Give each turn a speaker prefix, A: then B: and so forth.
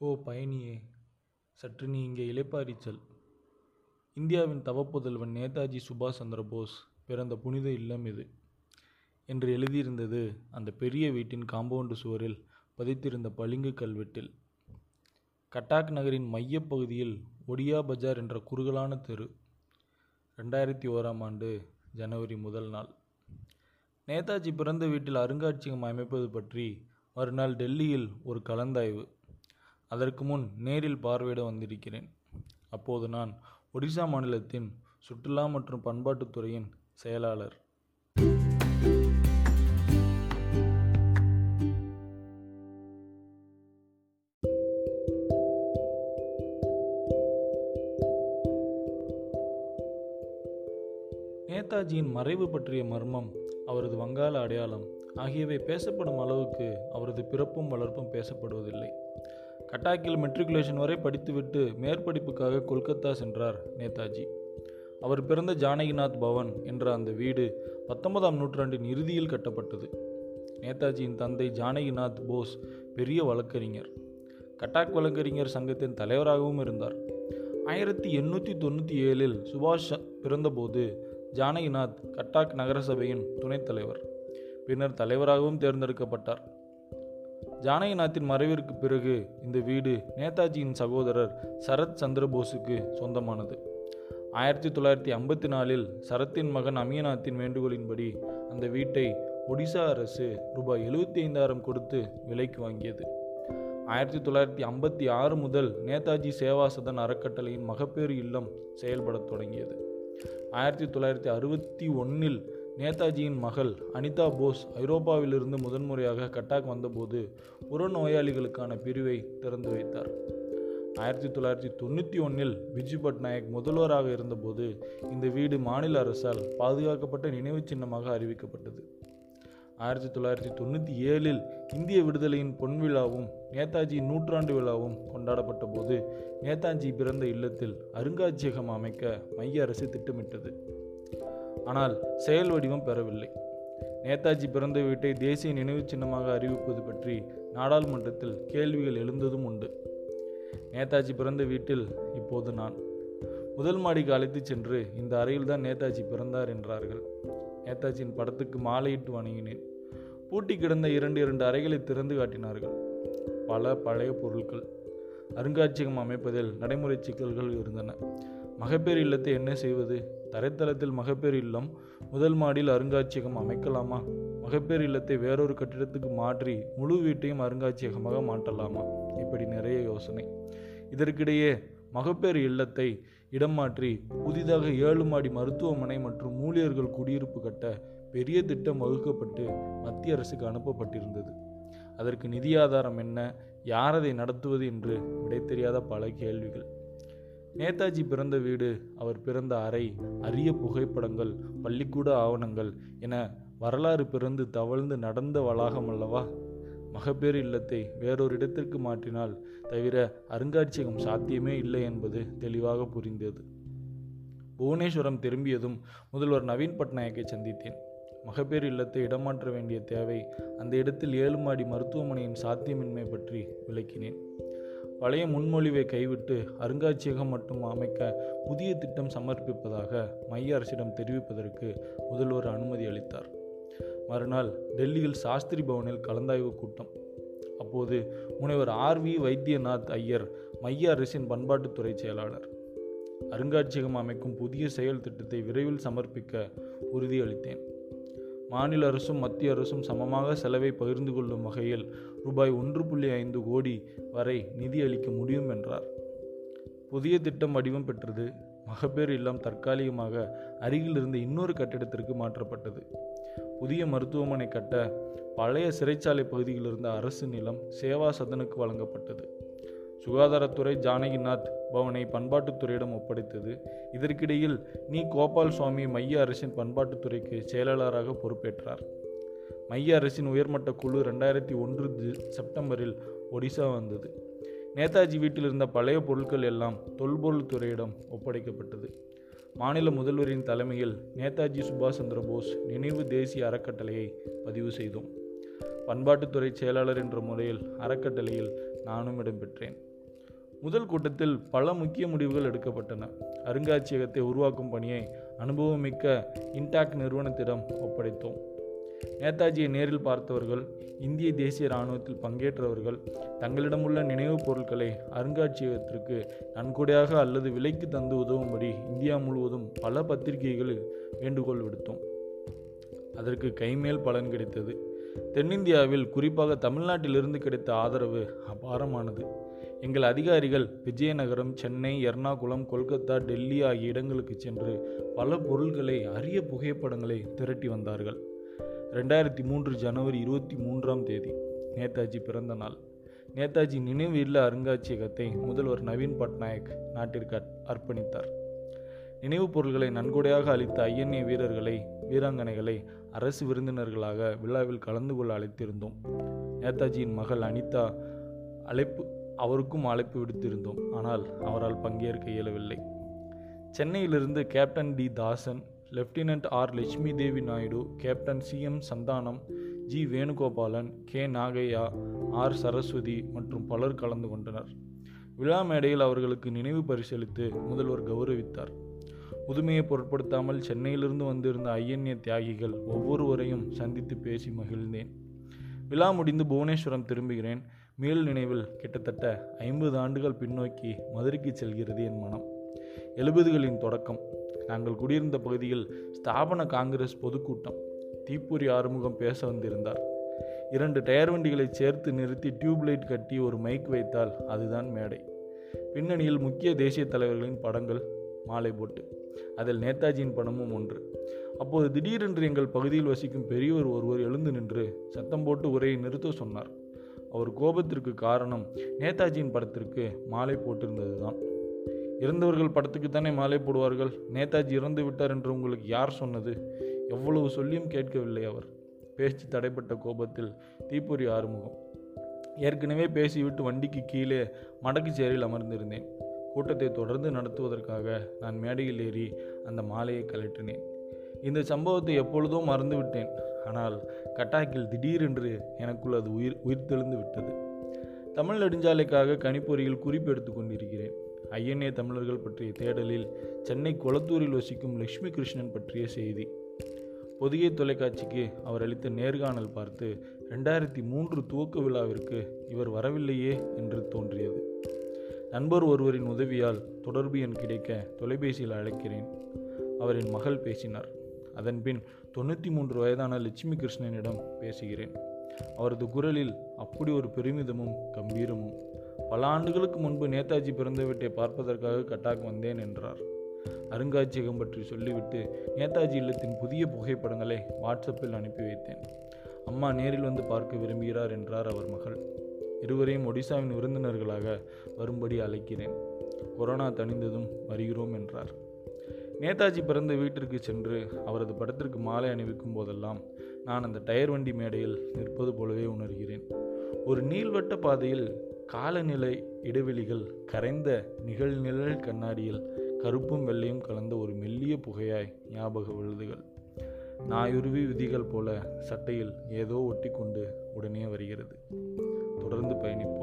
A: ஓ பயணியே சற்று நீ இங்கே இளைப்பாறிச் செல் இந்தியாவின் தவப்புதல்வன் நேதாஜி சுபாஷ் சந்திரபோஸ் பிறந்த புனித இல்லம் இது என்று எழுதியிருந்தது அந்த பெரிய வீட்டின் காம்பவுண்டு சுவரில் பதித்திருந்த பளிங்கு கல்வெட்டில். கட்டாக் நகரின் மையப்பகுதியில் ஒடியா பஜார் என்ற குறுகலான தெரு. ரெண்டாயிரத்தி ஓராம் ஆண்டு ஜனவரி முதல் நாள். நேதாஜி பிறந்த வீட்டில் அருங்காட்சியகம் அமைப்பது பற்றி மறுநாள் டெல்லியில் ஒரு கலந்தாய்வு. அதற்கு முன் நேரில் பார்வையிட வந்திருக்கிறேன். அப்போது நான் ஒடிசா மாநிலத்தின் சுற்றுலா மற்றும் பண்பாட்டுத்துறையின் செயலாளர். நேதாஜியின் மறைவு பற்றிய மர்மம் அவரது வங்காள அடையாளம் ஆகியவை பேசப்படும் அளவுக்கு அவரது பிறப்பும் வளர்ப்பும் பேசப்படுவதில்லை. கட்டாக்கில் மெட்ரிகுலேஷன் வரை படித்துவிட்டு மேற்படிப்புக்காக கொல்கத்தா சென்றார் நேதாஜி. அவர் பிறந்த ஜானகிநாத் பவன் என்ற அந்த வீடு பத்தொன்பதாம் நூற்றாண்டின் இறுதியில் கட்டப்பட்டது. நேதாஜியின் தந்தை ஜானகிநாத் போஸ் பெரிய வழக்கறிஞர். கட்டாக் வழக்கறிஞர் சங்கத்தின் தலைவராகவும் இருந்தார். ஆயிரத்தி எண்ணூற்றி தொண்ணூற்றி ஏழில் சுபாஷ் பிறந்தபோது ஜானகிநாத் கட்டாக் நகரசபையின் துணைத் தலைவர். பின்னர் தலைவராகவும் தேர்ந்தெடுக்கப்பட்டார். ஜானகிநாத்தின் மறைவிற்கு பிறகு இந்த வீடு நேதாஜியின் சகோதரர் சரத் சந்திரபோஸுக்கு சொந்தமானது. ஆயிரத்தி தொள்ளாயிரத்தி ஐம்பத்தி நாலில் சரத்தின் மகன் அமியநாத்தின் வேண்டுகோளின்படி அந்த வீட்டை ஒடிசா அரசு ரூபாய் எழுபத்தி ஐந்தாயிரம் கொடுத்து விலைக்கு வாங்கியது. ஆயிரத்தி தொள்ளாயிரத்தி ஐம்பத்தி ஆறு முதல் நேதாஜி சேவா சதன் அறக்கட்டளையின் மகப்பேறு இல்லம் செயல்படத் தொடங்கியது. ஆயிரத்தி தொள்ளாயிரத்தி அறுபத்தி ஒன்றில் நேதாஜியின் மகள் அனிதா போஸ் ஐரோப்பாவிலிருந்து முதன்முறையாக கட்டாக் வந்தபோது புறநோயாளிகளுக்கான பிரிவை திறந்து வைத்தார். ஆயிரத்தி தொள்ளாயிரத்தி தொண்ணூற்றி ஒன்றில் பிஜு பட்நாயக் முதல்வராக இருந்தபோது இந்த வீடு மாநில அரசால் பாதுகாக்கப்பட்ட நினைவு சின்னமாக அறிவிக்கப்பட்டது. ஆயிரத்தி தொள்ளாயிரத்தி தொண்ணூற்றி ஏழில் இந்திய விடுதலையின் பொன் விழாவும் நேதாஜியின் நூற்றாண்டு விழாவும் கொண்டாடப்பட்ட போது நேதாஜி பிறந்த இல்லத்தில் அருங்காட்சியகம் அமைக்க மைய அரசு திட்டமிட்டது. ஆனால் செயல் வடிவம் பெறவில்லை. நேதாஜி பிறந்த வீட்டை தேசிய நினைவு சின்னமாக அறிவிப்பது பற்றி நாடாளுமன்றத்தில் கேள்விகள் எழுந்ததும் உண்டு. நேதாஜி பிறந்த வீட்டில் இப்போது நான். முதல் மாடிக்கு அழைத்துச் சென்று இந்த அறையில் தான் நேதாஜி பிறந்தார் என்றார்கள். நேதாஜியின் படத்துக்கு மாலையிட்டு வணங்கினேன். பூட்டி கிடந்த இரண்டு இரண்டு அறைகளை திறந்து காட்டினார்கள். பல பழைய பொருட்கள் அருங்காட்சியகம் அமைப்பதில் நடைமுறை சிக்கல்கள் இருந்தன. மகப்பேறு இல்லத்தை என்ன செய்வது? தரைத்தளத்தில் மகப்பேறு இல்லம் முதல் மாடியில் அருங்காட்சியகம் அமைக்கலாமா? மகப்பேறு இல்லத்தை வேறொரு கட்டிடத்துக்கு மாற்றி முழு வீட்டையும் அருங்காட்சியகமாக மாற்றலாமா? இப்படி நிறைய யோசனை. இதற்கிடையே மகப்பேறு இல்லத்தை இடம் மாற்றி புதிதாக ஏழு மாடி மருத்துவமனை மற்றும் ஊழியர்கள் குடியிருப்பு கட்ட பெரிய திட்டம் வகுக்கப்பட்டு மத்திய அரசுக்கு அனுப்பப்பட்டிருந்தது. அதற்கு நிதி ஆதாரம் என்ன? யார் அதை நடத்துவது என்று விடை தெரியாத பல கேள்விகள். நேதாஜி பிறந்த வீடு அவர் பிறந்த அறை அரிய புகைப்படங்கள் பள்ளிக்கூட ஆவணங்கள் என வரலாறு பிறந்து தவழ்ந்து நடந்த வளாகம் அல்லவா? மகப்பேறு இல்லத்தை வேறொரு இடத்திற்கு மாற்றினால் தவிர அருங்காட்சியகம் சாத்தியமே இல்லை என்பது தெளிவாக புரிந்தது. புவனேஸ்வரம் திரும்பியதும் முதல்வர் நவீன் பட்நாயக்கை சந்தித்தேன். மகப்பேறு இல்லத்தை இடமாற்ற வேண்டிய தேவை அந்த இடத்தில் ஏழு மாடி மருத்துவமனையின் சாத்தியமின்மை பற்றி விளக்கினேன். பழைய முன்மொழிவை கைவிட்டு அருங்காட்சியகம் மட்டும் அமைக்க புதிய திட்டம் சமர்ப்பிப்பதாக மைய அரசிடம் தெரிவிப்பதற்கு முதல்வர் அனுமதி அளித்தார். மறுநாள் டெல்லியில் சாஸ்திரி பவனில் கலந்தாய்வு கூட்டம். அப்போது முனைவர் ஆர் வி வைத்தியநாத் ஐயர் மைய அரசின் பண்பாட்டுத்துறை செயலாளர். அருங்காட்சியகம் அமைக்கும் புதிய செயல் திட்டத்தை விரைவில் சமர்ப்பிக்க உறுதியளித்தேன். மாநில அரசும் மத்திய அரசும் சமமாக செலவை பகிர்ந்து கொள்ளும் வகையில் ரூபாய் ஒன்று புள்ளி ஐந்து கோடி வரை நிதி அளிக்க முடியும் என்றார். புதிய திட்டம் வடிவம் பெற்றது. மகப்பேறு இல்லம் தற்காலிகமாக அருகிலிருந்த இன்னொரு கட்டிடத்திற்கு மாற்றப்பட்டது. புதிய மருத்துவமனை கட்ட பழைய சிறைச்சாலை பகுதியில் இருந்த அரசு நிலம் சேவா சதனுக்கு வழங்கப்பட்டது. சுகாதாரத்துறை ஜானகிநாத் பவனை பண்பாட்டுத்துறையிடம் ஒப்படைத்தது. இதற்கிடையில் நீ கோபால் சுவாமி மைய அரசின் பண்பாட்டுத்துறைக்கு செயலாளராக பொறுப்பேற்றார். மைய அரசின் உயர்மட்ட குழு ரெண்டாயிரத்தி ஒன்று செப்டம்பரில் ஒடிசா வந்தது. நேதாஜி வீட்டில் இருந்த பழைய பொருட்கள் எல்லாம் தொல்பொருள் துறையிடம் ஒப்படைக்கப்பட்டது. மாநில முதல்வரின் தலைமையில் நேதாஜி சுபாஷ் சந்திர போஸ் நினைவு தேசிய அறக்கட்டளையை பதிவு செய்தோம். பண்பாட்டுத்துறை செயலாளர் என்ற முறையில் அறக்கட்டளையில் நானும் இடம்பெற்றேன். முதல் கூட்டத்தில் பல முக்கிய முடிவுகள் எடுக்கப்பட்டன. அருங்காட்சியகத்தை உருவாக்கும் பணியை அனுபவமிக்க இன்டாக் நிறுவனத்திடம் ஒப்படைத்தோம். நேதாஜியை நேரில் பார்த்தவர்கள் இந்திய தேசிய இராணுவத்தில் பங்கேற்றவர்கள் தங்களிடமுள்ள நினைவுப் பொருட்களை அருங்காட்சியகத்திற்கு நன்கொடையாக அல்லது விலைக்கு தந்து உதவும்படி இந்தியா முழுவதும் பல பத்திரிகைகளில் வேண்டுகோள் விடுத்தோம். அதற்கு கைமேல் பலன் கிடைத்தது. தென்னிந்தியாவில் குறிப்பாக தமிழ்நாட்டிலிருந்து கிடைத்த ஆதரவு அபாரமானது. எங்கள் அதிகாரிகள் விஜயநகரம் சென்னை எர்ணாகுளம் கொல்கத்தா டெல்லி ஆகிய இடங்களுக்கு சென்று பல பொருட்களை அரிய புகைப்படங்களை திரட்டி வந்தார்கள். ரெண்டாயிரத்தி மூன்று ஜனவரி இருபத்தி மூன்றாம் தேதி நேதாஜி பிறந்த நாள். நேதாஜி நினைவு இல்ல அருங்காட்சியகத்தை முதல்வர் நவீன் பட்நாயக் நாட்டிற்கு அர்ப்பணித்தார். நினைவுப் பொருட்களை நன்கொடையாக அளித்த ஐஎன்ஏ வீரர்களை வீராங்கனைகளை அரசு விருந்தினர்களாக விழாவில் கலந்து கொள்ள அழைத்திருந்தோம். நேதாஜியின் மகள் அனிதா அழைப்பு அவருக்கும் அழைப்பு விடுத்திருந்தோம். ஆனால் அவரால் பங்கேற்க இயலவில்லை. சென்னையிலிருந்து captain T. Dasan lieutenant R. Lakshmi Devi Naidu captain C. M. Santhanam G. Venugopalan K. Nagaiah R. Saraswathi மற்றும் பலர் கலந்து கொண்டனர். விழா மேடையில் அவர்களுக்கு நினைவு பரிசளித்து முதல்வர் கௌரவித்தார். புதுமையை பொருட்படுத்தாமல் சென்னையிலிருந்து வந்திருந்த ஐஎன்ஏ தியாகிகள் ஒவ்வொருவரையும் சந்தித்து பேசி மகிழ்ந்தேன். விழா முடிந்து புவனேஸ்வரம் திரும்புகிறேன். மேல் நினைவில் கிட்டத்தட்ட ஐம்பது ஆண்டுகள் பின்னோக்கி மதுரைக்கு செல்கிறது என் மனம். எழுபதுகளின் தொடக்கம். நாங்கள் குடியிருந்த பகுதியில் ஸ்தாபன காங்கிரஸ் பொதுக்கூட்டம். தீப்பூரி ஆறுமுகம் பேச வந்திருந்தார். இரண்டு டயர் வண்டிகளை சேர்த்து நிறுத்தி டியூப்லைட் கட்டி ஒரு மைக் வைத்தால் அதுதான் மேடை. பின்னணியில் முக்கிய தேசிய தலைவர்களின் படங்கள் மாலை போட்டு. அதில் நேதாஜியின் படமும் ஒன்று. அப்போது திடீரென்று எங்கள் பகுதியில் வசிக்கும் பெரியவர் ஒருவர் எழுந்து நின்று சத்தம் போட்டு உரையை நிறுத்த சொன்னார். அவர் கோபத்திற்கு காரணம் நேதாஜியின் படத்திற்கு மாலை போட்டிருந்ததுதான். இறந்தவர்கள் படத்துக்கு தானே மாலை போடுவார்கள்? நேதாஜி இறந்து விட்டார் என்று உங்களுக்கு யார் சொன்னது? எவ்வளவு சொல்லியும் கேட்கவில்லை அவர். பேச்சு தடைப்பட்ட கோபத்தில் தீப்பொறி ஆறுமுகம். ஏற்கனவே பேசிவிட்டு வண்டிக்கு கீழே மடக்கு சேரில் அமர்ந்திருந்தேன். கூட்டத்தை தொடர்ந்து நடத்துவதற்காக நான் மேடையில் ஏறி அந்த மாலையை கலற்றினேன் இந்த சம்பவத்தை எப்பொழுதோ மறந்துவிட்டேன். ஆனால் கட்டாக்கில் திடீரென்று எனக்குள் அது உயிர் உயிர்த்தெழுந்து விட்டது. தமிழ் நெடுஞ்சாலைக்காக கணிப்பொறியில் குறிப்பு எடுத்து கொண்டிருக்கிறேன். ஐஎன்ஏ தமிழர்கள் பற்றிய தேடலில் சென்னை கொளத்தூரில் வசிக்கும் லக்ஷ்மி கிருஷ்ணன் பற்றிய செய்தி. பொதிகை தொலைக்காட்சிக்கு அவர் அளித்த நேர்காணல் பார்த்து ரெண்டாயிரத்தி மூன்று துவக்க விழாவிற்கு இவர் வரவில்லையே என்று தோன்றியது. நண்பர் ஒருவரின் உதவியால் தொடர்பு எண் கிடைக்க தொலைபேசியில் அழைக்கிறேன். அவரின் மகள் பேசினார். அதன்பின் தொண்ணூற்றி மூன்று வயதான லட்சுமி கிருஷ்ணனிடம் பேசுகிறேன். அவரது குரலில் அப்படி ஒரு பெருமிதமும் கம்பீரமும். பல ஆண்டுகளுக்கு முன்பு நேதாஜி பிறந்த வீட்டை பார்ப்பதற்காக கட்டாக் வந்தேன் என்றார். அருங்காட்சியகம் பற்றி சொல்லிவிட்டு நேதாஜி இல்லத்தின் புதிய புகைப்படங்களை வாட்ஸ்அப்பில் அனுப்பி வைத்தேன். அம்மா நேரில் வந்து பார்க்க விரும்புகிறார் என்றார் அவர் மகள். இருவரையும் ஒடிசாவின் விருந்தினர்களாக வரும்படி அழைக்கிறேன். கொரோனா தணிந்ததும் வருகிறோம் என்றார். நேதாஜி பிறந்த வீட்டிற்கு சென்று அவரது படத்திற்கு மாலை அணிவிக்கும் போதெல்லாம் நான் அந்த டயர் வண்டி மேடையில் நிற்பது போலவே உணர்கிறேன். ஒரு நீள்வட்ட பாதையில் காலநிலை இடைவெளிகள் கரைந்த நிகழ்நிழல் கண்ணாடியில் கருப்பும் வெள்ளையும் கலந்த ஒரு மெல்லிய புகையாய் ஞாபக விழுதுகள். நாயுருவி விதிகள் போல சட்டையில் ஏதோ ஒட்டி கொண்டு உடனே வருகிறது. தொடர்ந்து பயணிப்பேன்.